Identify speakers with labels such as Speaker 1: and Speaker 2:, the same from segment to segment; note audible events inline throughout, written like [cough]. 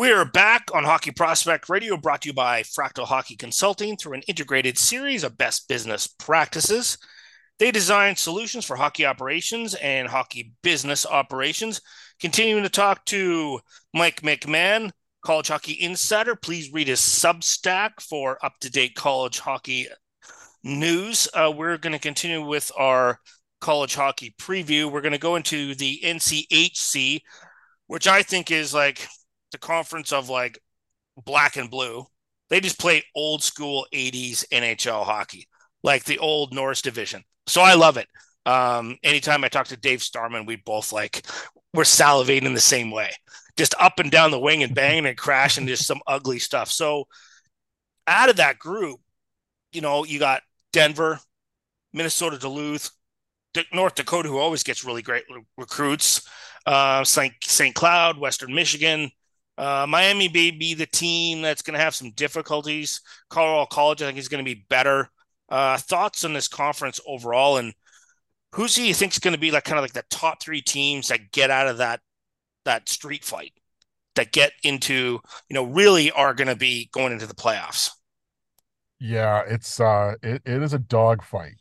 Speaker 1: We're back on Hockey Prospect Radio, brought to you by Fractal Hockey Consulting through an integrated series of best business practices. They design solutions for hockey operations and hockey business operations. Continuing to talk to Mike McMahon, College Hockey Insider. Please read his Substack for up to date college hockey news. Uh, we're going to continue with our college hockey preview. We're going to go into the NCHC, which I think is like the conference of like black and blue. They just play old school 80s NHL hockey, like the old Norris division. So I love it. Um, anytime I talk to Dave Starman, we both like we're salivating the same way, just up and down the wing and banging and crashing, just some ugly stuff. So out of that group, you know, you got Denver, Minnesota, Duluth, North Dakota, who always gets really great recruits, uh, St. St. Cloud, Western Michigan, uh, Miami may be the team that's going to have some difficulties. Colorado College, I think, is going to be better. Uh, thoughts on this conference overall, and who's do you think is going to be like kind of like the top three teams that get out of that that street fight, that get into you know really are going to be going into the playoffs?
Speaker 2: Yeah, it's uh, it, it is a dogfight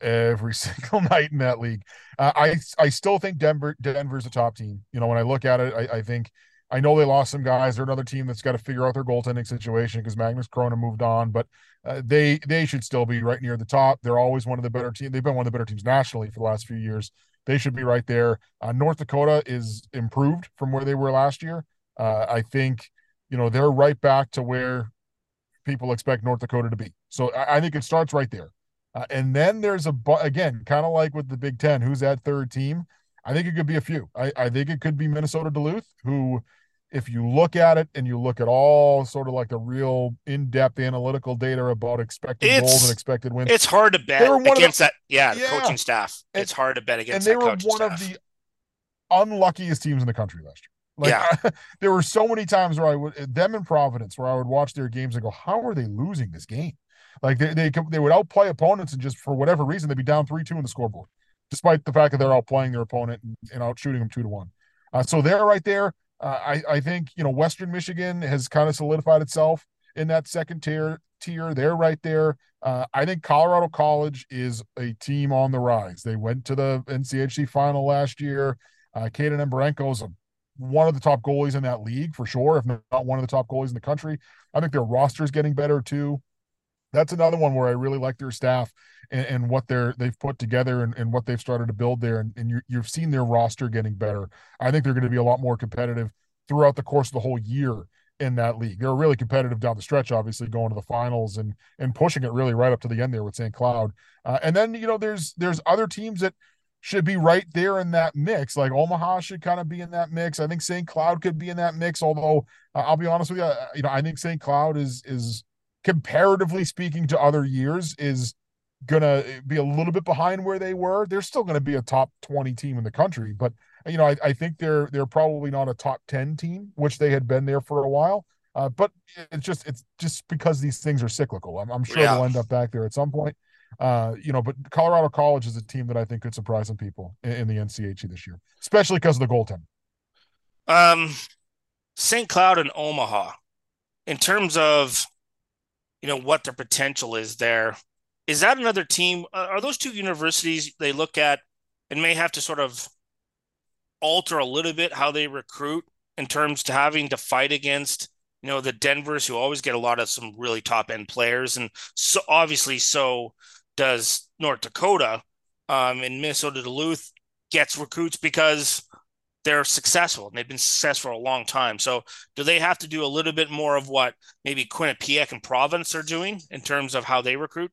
Speaker 2: every [laughs] single night in that league. Uh, I I still think Denver Denver's a top team. You know, when I look at it, I, I think I know they lost some guys. They're another team that's got to figure out their goaltending situation because Magnus Chrona moved on, but uh, they they should still be right near the top. They're always one of the better teams. They've been one of the better teams nationally for the last few years. They should be right there. Uh, North Dakota is improved from where they were last year. Uh, I think you know they're right back to where people expect North Dakota to be. So I, I think it starts right there. Uh, and then there's a again, kind of like with the Big Ten, who's that third team? I think it could be a few. I, I think it could be Minnesota Duluth, who, if you look at it and you look at all sort of like the real in-depth analytical data about expected
Speaker 1: It's-
Speaker 2: goals and expected wins,
Speaker 1: It's hard to bet
Speaker 2: They were one of the-
Speaker 1: against that. Yeah,
Speaker 2: Yeah.
Speaker 1: coaching staff.
Speaker 2: And-
Speaker 1: it's hard to bet against.
Speaker 2: and
Speaker 1: against
Speaker 2: they
Speaker 1: that
Speaker 2: were one of the unluckiest teams in the country last year. Like [laughs] there were so many times where I would them in Providence where I would watch their games and go, how are they losing this game? Like they they they would outplay opponents and just for whatever reason they'd be down three two in the scoreboard, despite the fact that they're outplaying their opponent and, and out shooting them two to one. Uh, so they're right there. Uh, I I think you know Western Michigan has kind of solidified itself in that second tier tier. They're right there. Uh, I think Colorado College is a team on the rise. They went to the NCHC final last year. Uh, Kaiden Mbereko is a, one of the top goalies in that league for sure, if not one of the top goalies in the country. I think their roster is getting better too. That's another one where I really like their staff and, and what they're they've put together and, and what they've started to build there. And, and you you've seen their roster getting better. I think they're going to be a lot more competitive throughout the course of the whole year in that league. They're really competitive down the stretch, obviously going to the finals and and pushing it really right up to the end there with St. Cloud. Uh, and then you know there's there's other teams that should be right there in that mix. Like Omaha should kind of be in that mix. I think St. Cloud could be in that mix. Although uh, I'll be honest with you, uh, you know I think St. Cloud is is comparatively speaking to other years is gonna be a little bit behind where they were. They're still going to be a top 20 team in the country, but you know, I, I think they're they're probably not a top 10 team, which they had been there for a while. Uh, but it's just it's just because these things are cyclical. I'm, I'm sure
Speaker 1: Yeah.
Speaker 2: they'll end up back there at some point. Uh, you know, but Colorado College is a team that I think could surprise some people in, in the NCHC this year, especially because of the goaltender.
Speaker 1: Um, St. Cloud and Omaha, in terms of, you know, what their potential is there, is that another team? uh, Are those two universities they look at and may have to sort of alter a little bit how they recruit in terms to having to fight against, you know, the Denvers who always get a lot of some really top end players, and so obviously so does North Dakota, um, and Minnesota Duluth gets recruits because they're successful and they've been successful for a long time. So do they have to do a little bit more of what maybe Quinnipiac and Providence are doing in terms of how they recruit?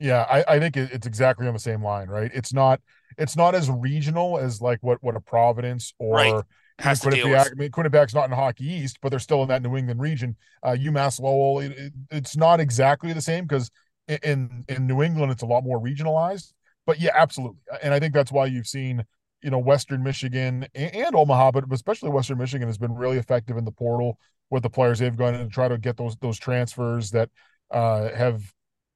Speaker 2: Yeah, I, I think it's exactly on the same line, right? It's not it's not as regional as like what what a Providence or
Speaker 1: Right. Has
Speaker 2: Quinnipiac. I mean, Quinnipiac's not in Hockey East, but they're still in that New England region. Uh, UMass Lowell, it, it- it's not exactly the same because in in New England it's a lot more regionalized. But yeah, absolutely, and I think that's why you've seen you know Western Michigan and, and Omaha, but especially Western Michigan has been really effective in the portal with the players they've gone in to try to get those those transfers that uh, have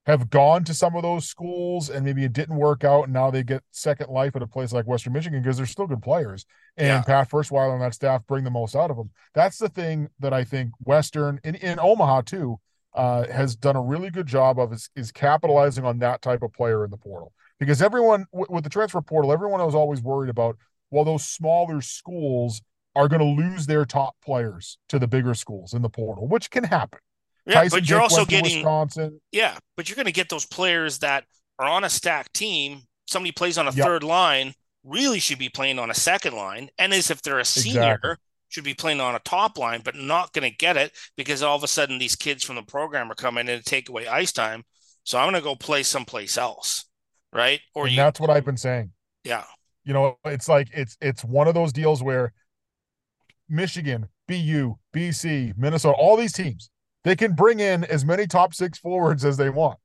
Speaker 2: have gone to some of those schools and maybe it didn't work out and now they get second life at a place like Western Michigan because they're still good players. And yeah. Pat Ferschweiler and that staff bring the most out of them. That's the thing that I think Western in, in Omaha too uh, has done a really good job of is, is capitalizing on that type of player in the portal. Because everyone w- with the transfer portal, everyone was always worried about, well, those smaller schools are going to lose their top players to the bigger schools in the portal, which can happen.
Speaker 1: Yeah, Tyson but you're also getting Wisconsin. Yeah, but you're going to get those players that are on a stacked team. Somebody plays on a yep. third line, really should be playing on a second line, and as if they're a senior, exactly. should be playing on a top line, but not going to get it because all of a sudden these kids from the program are coming in to take away ice time. So I'm going to go play someplace else, right?
Speaker 2: Or you, that's what I've been saying.
Speaker 1: Yeah,
Speaker 2: you know, it's like it's it's one of those deals where Michigan, BU, BC, Minnesota, all these teams they can bring in as many top six forwards as they want.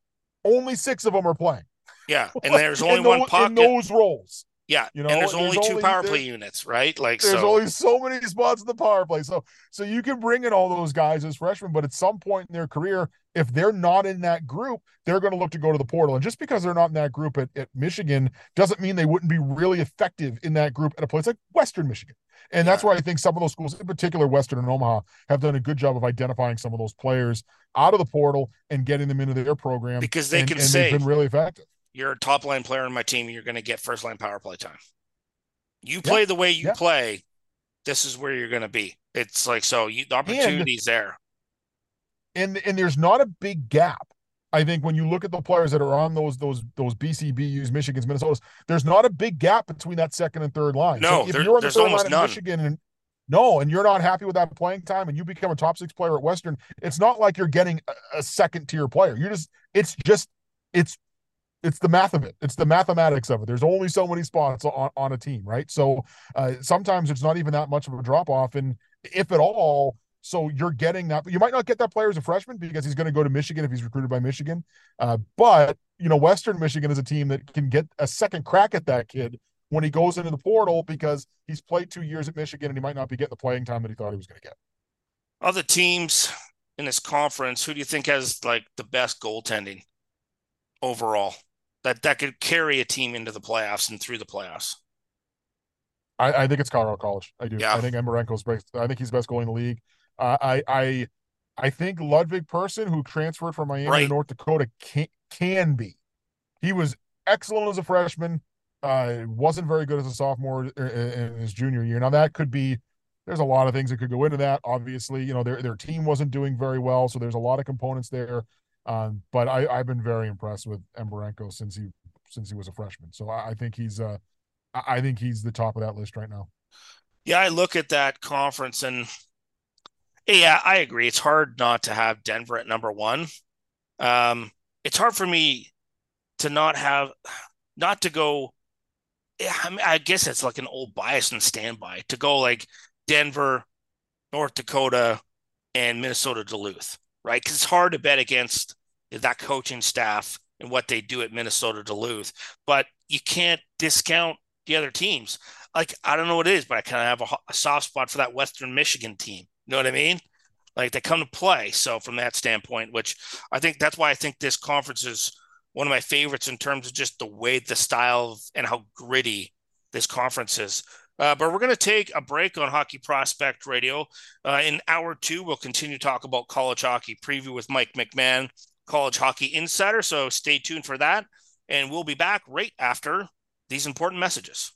Speaker 2: Only six of them are playing.
Speaker 1: Yeah, [laughs] and there's only one those, pocket
Speaker 2: in those roles.
Speaker 1: Yeah, you know, and there's, there's only two power play units, right? Like,
Speaker 2: there's
Speaker 1: so.
Speaker 2: only so many spots in the power play, so so you can bring in all those guys as freshmen, but at some point in their career, if they're not in that group, they're going to look to go to the portal. And just because they're not in that group at, at Michigan doesn't mean they wouldn't be really effective in that group at a place like Western Michigan. And that's why I think some of those schools, in particular Western and Omaha, have done a good job of identifying some of those players out of the portal and getting them into their program
Speaker 1: because they
Speaker 2: and,
Speaker 1: can
Speaker 2: and
Speaker 1: say
Speaker 2: been really effective.
Speaker 1: You're a top line player in my team. You're going to get first line power play time. You play yeah. the way you yeah. play. This is where you're going to be. It's like so. You, the opportunity's and, there.
Speaker 2: And and there's not a big gap I think when you look at the players that are on those those those BCBUs, Michigan's, Minnesota's, there's not a big gap between that second and third line.
Speaker 1: No, so if there, you're on the third line none.
Speaker 2: Michigan and no, and you're not happy with that playing time, and you become a top six player at Western, it's not like you're getting a, a second tier player. You're just it's just it's it's the math of it. It's the mathematics of it. There's only so many spots on, on a team, right? So uh, sometimes it's not even that much of a drop off, and if at all, so you're getting that. You might not get that player as a freshman because he's going to go to Michigan if he's recruited by Michigan. Uh, but you know, Western Michigan is a team that can get a second crack at that kid when he goes into the portal because he's played two years at Michigan and he might not be getting the playing time that he thought he was going to get.
Speaker 1: Other teams in this conference, who do you think has like the best goaltending overall that that could carry a team into the playoffs and through the playoffs?
Speaker 2: I, I think it's Colorado College. I do. Yeah. I think Mbereko's best. I think he's the best goalie in the league. Uh, I I I think Ludvig Persson, who transferred from Miami right. to North Dakota, can can be. He was excellent as a freshman. Uh, wasn't very good as a sophomore in his junior year. Now that could be. There's a lot of things that could go into that. Obviously, you know their their team wasn't doing very well, so there's a lot of components there. Um, but I, I've been very impressed with Mbereko since he since he was a freshman. So I, I think he's uh I think he's the top of that list right now.
Speaker 1: Yeah, I look at that conference and yeah, I agree. It's hard not to have Denver at number one. Um, it's hard for me to not have, not to go. I, mean, I guess it's like an old bias and standby to go like Denver, North Dakota, and Minnesota Duluth, right? Because it's hard to bet against that coaching staff and what they do at Minnesota Duluth, but you can't discount the other teams. Like I don't know what it is, but I kind of have a, a soft spot for that Western Michigan team you know what I mean? Like they come to play. So from that standpoint, which I think that's why I think this conference is one of my favorites in terms of just the way the style and how gritty this conference is. Uh, but we're going to take a break on Hockey Prospect Radio. Uh, in hour two, we'll continue to talk about college hockey preview with Mike McMahon, college hockey insider. So stay tuned for that. And we'll be back right after these important messages.